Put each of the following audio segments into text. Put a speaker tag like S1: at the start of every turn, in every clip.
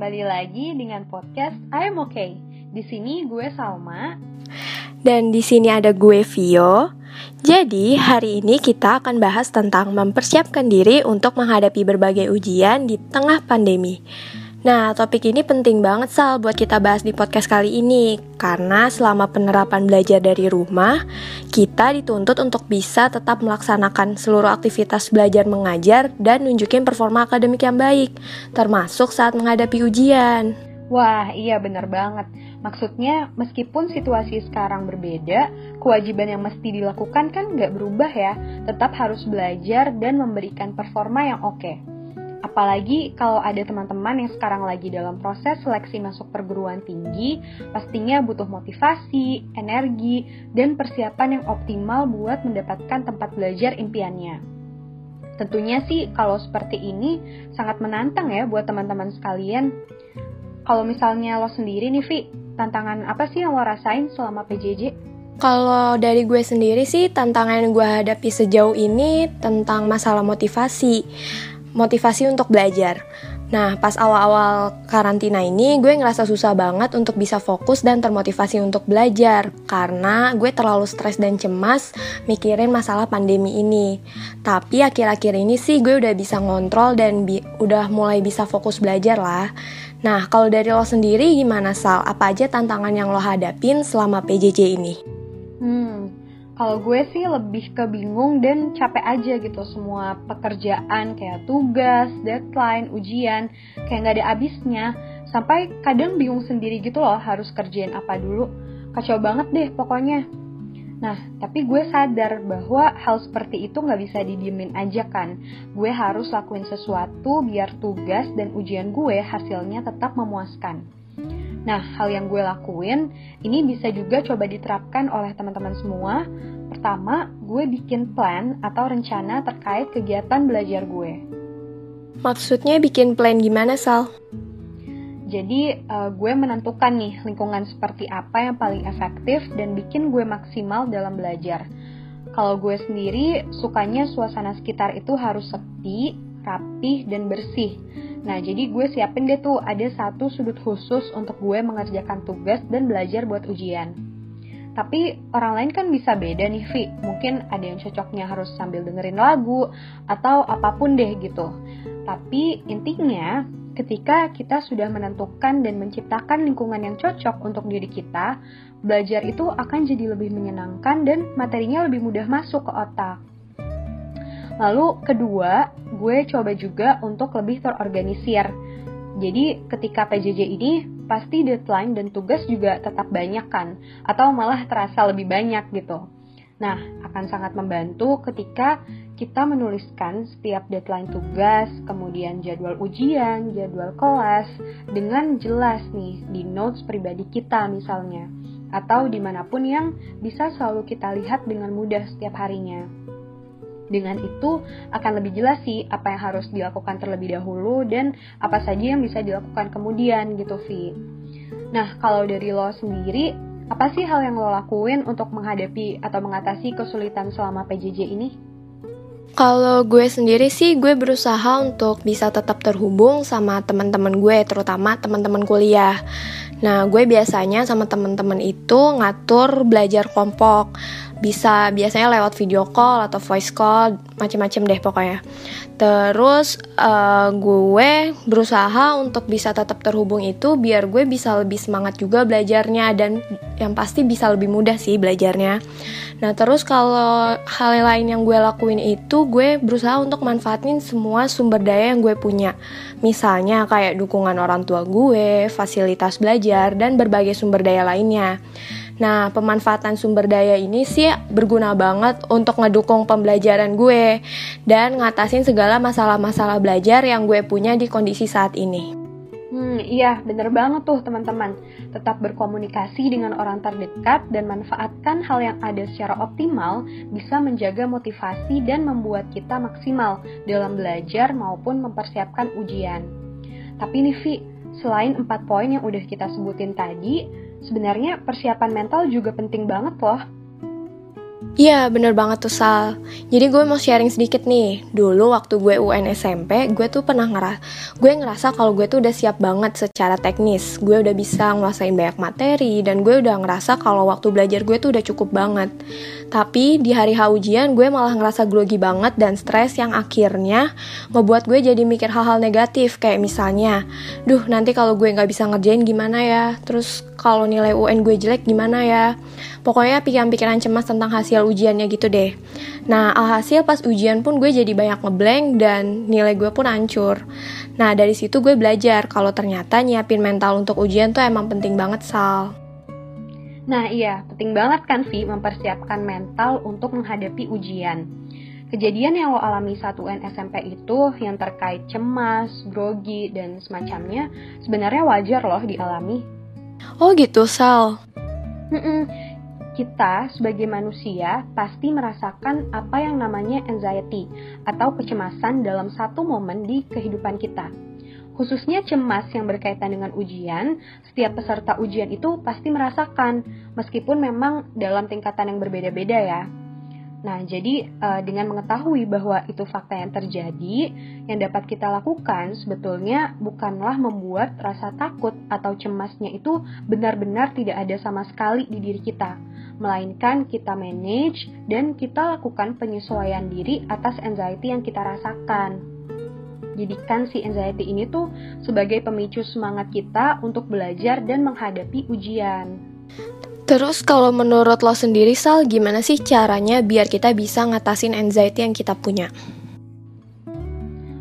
S1: kembali lagi dengan podcast I'm Okay. Di sini gue Salma
S2: dan di sini ada gue Vio. Jadi, hari ini kita akan bahas tentang mempersiapkan diri untuk menghadapi berbagai ujian di tengah pandemi. Nah, topik ini penting banget Sal buat kita bahas di podcast kali ini. Karena selama penerapan belajar dari rumah Kita dituntut untuk bisa tetap melaksanakan seluruh aktivitas belajar mengajar Dan nunjukin performa akademik yang baik Termasuk saat menghadapi ujian.
S1: Wah, iya bener banget. Maksudnya, meskipun situasi sekarang berbeda Kewajiban yang mesti dilakukan kan nggak berubah ya. Tetap harus belajar dan memberikan performa yang oke. okay. Apalagi kalau ada teman-teman yang sekarang lagi dalam proses seleksi masuk perguruan tinggi, pastinya butuh motivasi, energi, dan persiapan yang optimal buat mendapatkan tempat belajar impiannya. Tentunya sih kalau seperti ini sangat menantang ya buat teman-teman sekalian. Kalau misalnya lo sendiri nih Vi, tantangan apa sih yang lo rasain selama PJJ?
S2: Kalau dari gue sendiri sih, tantangan yang gue hadapi sejauh ini tentang masalah motivasi motivasi untuk belajar. Nah, pas awal-awal karantina ini, gue ngerasa susah banget untuk bisa fokus dan termotivasi untuk belajar karena gue terlalu stres dan cemas mikirin masalah pandemi ini. Tapi akhir-akhir ini sih gue udah bisa ngontrol dan bi udah mulai bisa fokus belajar lah. Nah, kalau dari lo sendiri gimana Sal? Apa aja tantangan yang lo hadapin selama PJJ ini?
S1: Hmm, kalau gue sih lebih ke bingung dan capek aja gitu semua pekerjaan kayak tugas, deadline, ujian, kayak nggak ada habisnya. Sampai kadang bingung sendiri gitu loh harus kerjain apa dulu. Kacau banget deh pokoknya. Nah, tapi gue sadar bahwa hal seperti itu nggak bisa didiemin aja kan. Gue harus lakuin sesuatu biar tugas dan ujian gue hasilnya tetap memuaskan. Nah, hal yang gue lakuin ini bisa juga coba diterapkan oleh teman-teman semua. Pertama, gue bikin plan atau rencana terkait kegiatan belajar gue.
S2: Maksudnya bikin plan gimana, Sal?
S1: Jadi, uh, gue menentukan nih lingkungan seperti apa yang paling efektif dan bikin gue maksimal dalam belajar. Kalau gue sendiri, sukanya suasana sekitar itu harus sepi, rapih, dan bersih Nah, jadi gue siapin deh tuh ada satu sudut khusus untuk gue mengerjakan tugas dan belajar buat ujian. Tapi orang lain kan bisa beda nih, Vi. Mungkin ada yang cocoknya harus sambil dengerin lagu atau apa pun deh gitu. Tapi intinya, ketika kita sudah menentukan dan menciptakan lingkungan yang cocok untuk diri kita, belajar itu akan jadi lebih menyenangkan dan materinya lebih mudah masuk ke otak. Lalu kedua, gue coba juga untuk lebih terorganisir. Jadi ketika PJJ ini pasti deadline dan tugas juga tetap banyak kan, atau malah terasa lebih banyak gitu. Nah, akan sangat membantu ketika kita menuliskan setiap deadline tugas, kemudian jadwal ujian, jadwal kelas, dengan jelas nih di notes pribadi kita misalnya, atau di mana pun yang bisa selalu kita lihat dengan mudah setiap harinya. Dengan itu akan lebih jelas sih apa yang harus dilakukan terlebih dahulu dan apa saja yang bisa dilakukan kemudian gitu Vi. Nah kalau dari lo sendiri, apa sih hal yang lo lakuin untuk menghadapi atau mengatasi kesulitan selama PJJ ini?
S2: Kalau gue sendiri sih gue berusaha untuk bisa tetap terhubung sama teman-teman gue, terutama teman-teman kuliah. Nah, gue biasanya sama teman-teman itu ngatur belajar kelompok bisa biasanya lewat video call atau voice call macem-macem deh pokoknya. Terus uh, gue berusaha untuk bisa tetap terhubung itu biar gue bisa lebih semangat juga belajarnya dan yang pasti bisa lebih mudah sih belajarnya. Nah terus kalau hal lain yang gue lakuin itu gue berusaha untuk manfaatin semua sumber daya yang gue punya. Misalnya kayak dukungan orang tua gue fasilitas belajar dan berbagai sumber daya lainnya Nah, pemanfaatan sumber daya ini sih berguna banget untuk ngedukung pembelajaran gue dan ngatasin segala masalah-masalah belajar yang gue punya di kondisi saat ini.
S1: Hmm, iya, bener banget tuh teman-teman. Tetap berkomunikasi dengan orang terdekat dan manfaatkan hal yang ada secara optimal bisa menjaga motivasi dan membuat kita maksimal dalam belajar maupun mempersiapkan ujian. Tapi nih Vi, selain empat poin yang udah kita sebutin tadi, sebenarnya persiapan mental juga penting banget loh.
S2: Iya bener banget tuh Sal. Jadi gue mau sharing sedikit nih. Dulu waktu gue UN SMP Gue tuh pernah ngerasa Gue ngerasa kalau gue tuh udah siap banget secara teknis. Gue udah bisa nguasain banyak materi Dan gue udah ngerasa kalau waktu belajar gue tuh udah cukup banget. Tapi di hari H ujian gue malah ngerasa grogi banget dan stres yang akhirnya Ngebuat gue jadi mikir hal-hal negatif. Kayak misalnya Duh nanti kalau gue gak bisa ngerjain gimana ya? Terus kalau nilai UN gue jelek gimana ya? Pokoknya pikiran-pikiran cemas tentang hasil ujiannya gitu deh. Nah, alhasil pas ujian pun gue jadi banyak ngeblank dan nilai gue pun hancur. Nah, dari situ gue belajar kalau ternyata nyiapin mental untuk ujian tuh emang penting banget, Sal.
S1: Nah iya, penting banget kan Vi mempersiapkan mental untuk menghadapi ujian. Kejadian yang lo alami saat UN SMP itu yang terkait cemas, grogi, dan semacamnya sebenarnya wajar loh dialami.
S2: Oh gitu, Sal.
S1: Mm-mm kita sebagai manusia pasti merasakan apa yang namanya anxiety atau kecemasan dalam satu momen di kehidupan kita. Khususnya cemas yang berkaitan dengan ujian, setiap peserta ujian itu pasti merasakan, meskipun memang dalam tingkatan yang berbeda-beda ya. Nah, jadi uh, dengan mengetahui bahwa itu fakta yang terjadi, yang dapat kita lakukan sebetulnya bukanlah membuat rasa takut atau cemasnya itu benar-benar tidak ada sama sekali di diri kita, melainkan kita manage dan kita lakukan penyesuaian diri atas anxiety yang kita rasakan. Jadikan si anxiety ini tuh sebagai pemicu semangat kita untuk belajar dan menghadapi ujian.
S2: Terus kalau menurut lo sendiri Sal, gimana sih caranya biar kita bisa ngatasin anxiety yang kita punya?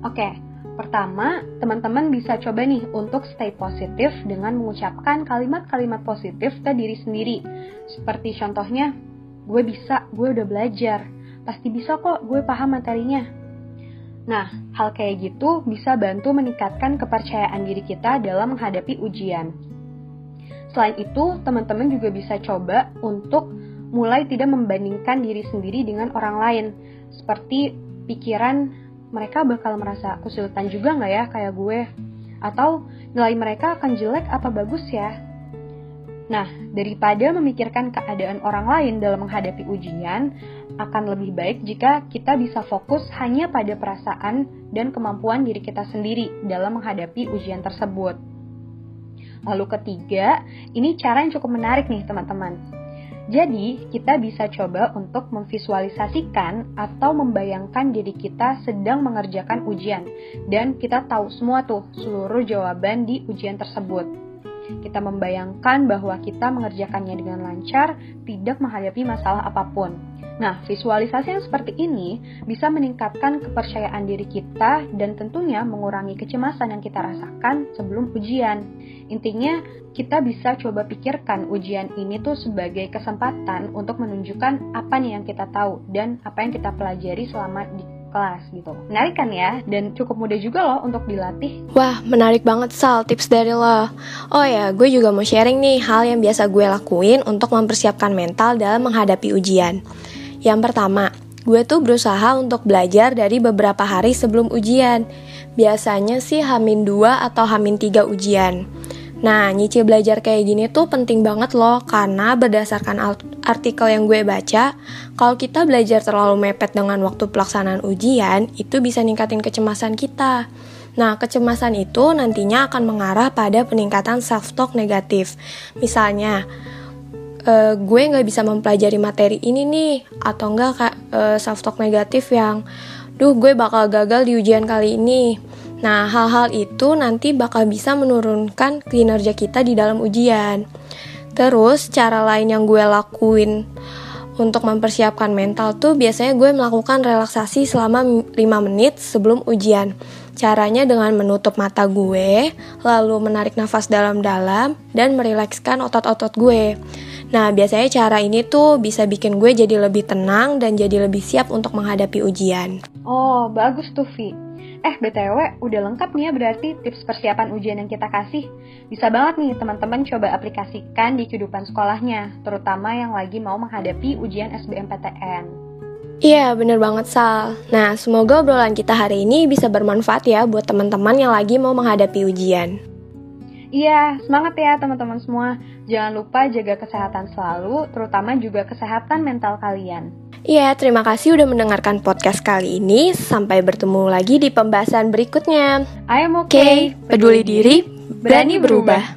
S1: Oke, Pertama, teman-teman bisa coba nih untuk stay positif dengan mengucapkan kalimat-kalimat positif ke diri sendiri. Seperti contohnya, gue bisa, gue udah belajar. Pasti bisa kok, gue paham materinya. Nah, hal kayak gitu bisa bantu meningkatkan kepercayaan diri kita dalam menghadapi ujian. Selain itu, teman-teman juga bisa coba untuk mulai tidak membandingkan diri sendiri dengan orang lain, seperti pikiran mereka bakal merasa kesulitan juga nggak ya kayak gue? Atau nilai mereka akan jelek apa bagus ya? Nah, daripada memikirkan keadaan orang lain dalam menghadapi ujian, akan lebih baik jika kita bisa fokus hanya pada perasaan dan kemampuan diri kita sendiri dalam menghadapi ujian tersebut. Lalu ketiga, ini cara yang cukup menarik nih teman-teman jadi, kita bisa coba untuk memvisualisasikan atau membayangkan diri kita sedang mengerjakan ujian dan kita tahu semua tuh seluruh jawaban di ujian tersebut. Kita membayangkan bahwa kita mengerjakannya dengan lancar, tidak menghadapi masalah apa pun. Nah, visualisasi yang seperti ini bisa meningkatkan kepercayaan diri kita dan tentunya mengurangi kecemasan yang kita rasakan sebelum ujian. Intinya, kita bisa coba pikirkan ujian ini tuh sebagai kesempatan untuk menunjukkan apa nih yang kita tahu dan apa yang kita pelajari selama di kelas gitu. Menarik kan ya? Dan cukup mudah juga loh untuk dilatih.
S2: Wah, menarik banget Sal tips dari lo. Oh ya, gue juga mau sharing nih hal yang biasa gue lakuin untuk mempersiapkan mental dalam menghadapi ujian. Yang pertama, gue tuh berusaha untuk belajar dari beberapa hari sebelum ujian. Biasanya sih hamin 2 atau hamin 3 ujian. Nah, nyicil belajar kayak gini tuh penting banget loh, karena berdasarkan artikel yang gue baca, kalau kita belajar terlalu mepet dengan waktu pelaksanaan ujian, itu bisa ningkatin kecemasan kita. Nah, kecemasan itu nantinya akan mengarah pada peningkatan self-talk negatif. Misalnya, e, gue nggak bisa mempelajari materi ini nih, atau enggak e, self-talk negatif yang, duh gue bakal gagal di ujian kali ini Nah, hal-hal itu nanti bakal bisa menurunkan kinerja kita di dalam ujian. Terus, cara lain yang gue lakuin untuk mempersiapkan mental tuh biasanya gue melakukan relaksasi selama 5 menit sebelum ujian. Caranya dengan menutup mata gue, lalu menarik nafas dalam-dalam, dan merilekskan otot-otot gue. Nah, biasanya cara ini tuh bisa bikin gue jadi lebih tenang dan jadi lebih siap untuk menghadapi ujian.
S1: Oh, bagus tuh, Vi. Eh, BTW, udah lengkap nih ya berarti tips persiapan ujian yang kita kasih. Bisa banget nih teman-teman coba aplikasikan di kehidupan sekolahnya, terutama yang lagi mau menghadapi ujian SBMPTN.
S2: Iya, bener banget Sal. Nah, semoga obrolan kita hari ini bisa bermanfaat ya buat teman-teman yang lagi mau menghadapi ujian.
S1: Iya, semangat ya teman-teman semua. Jangan lupa jaga kesehatan selalu, terutama juga kesehatan mental kalian.
S2: Iya, terima kasih udah mendengarkan podcast kali ini. Sampai bertemu lagi di pembahasan berikutnya.
S1: I am okay.
S2: peduli diri, berani berubah.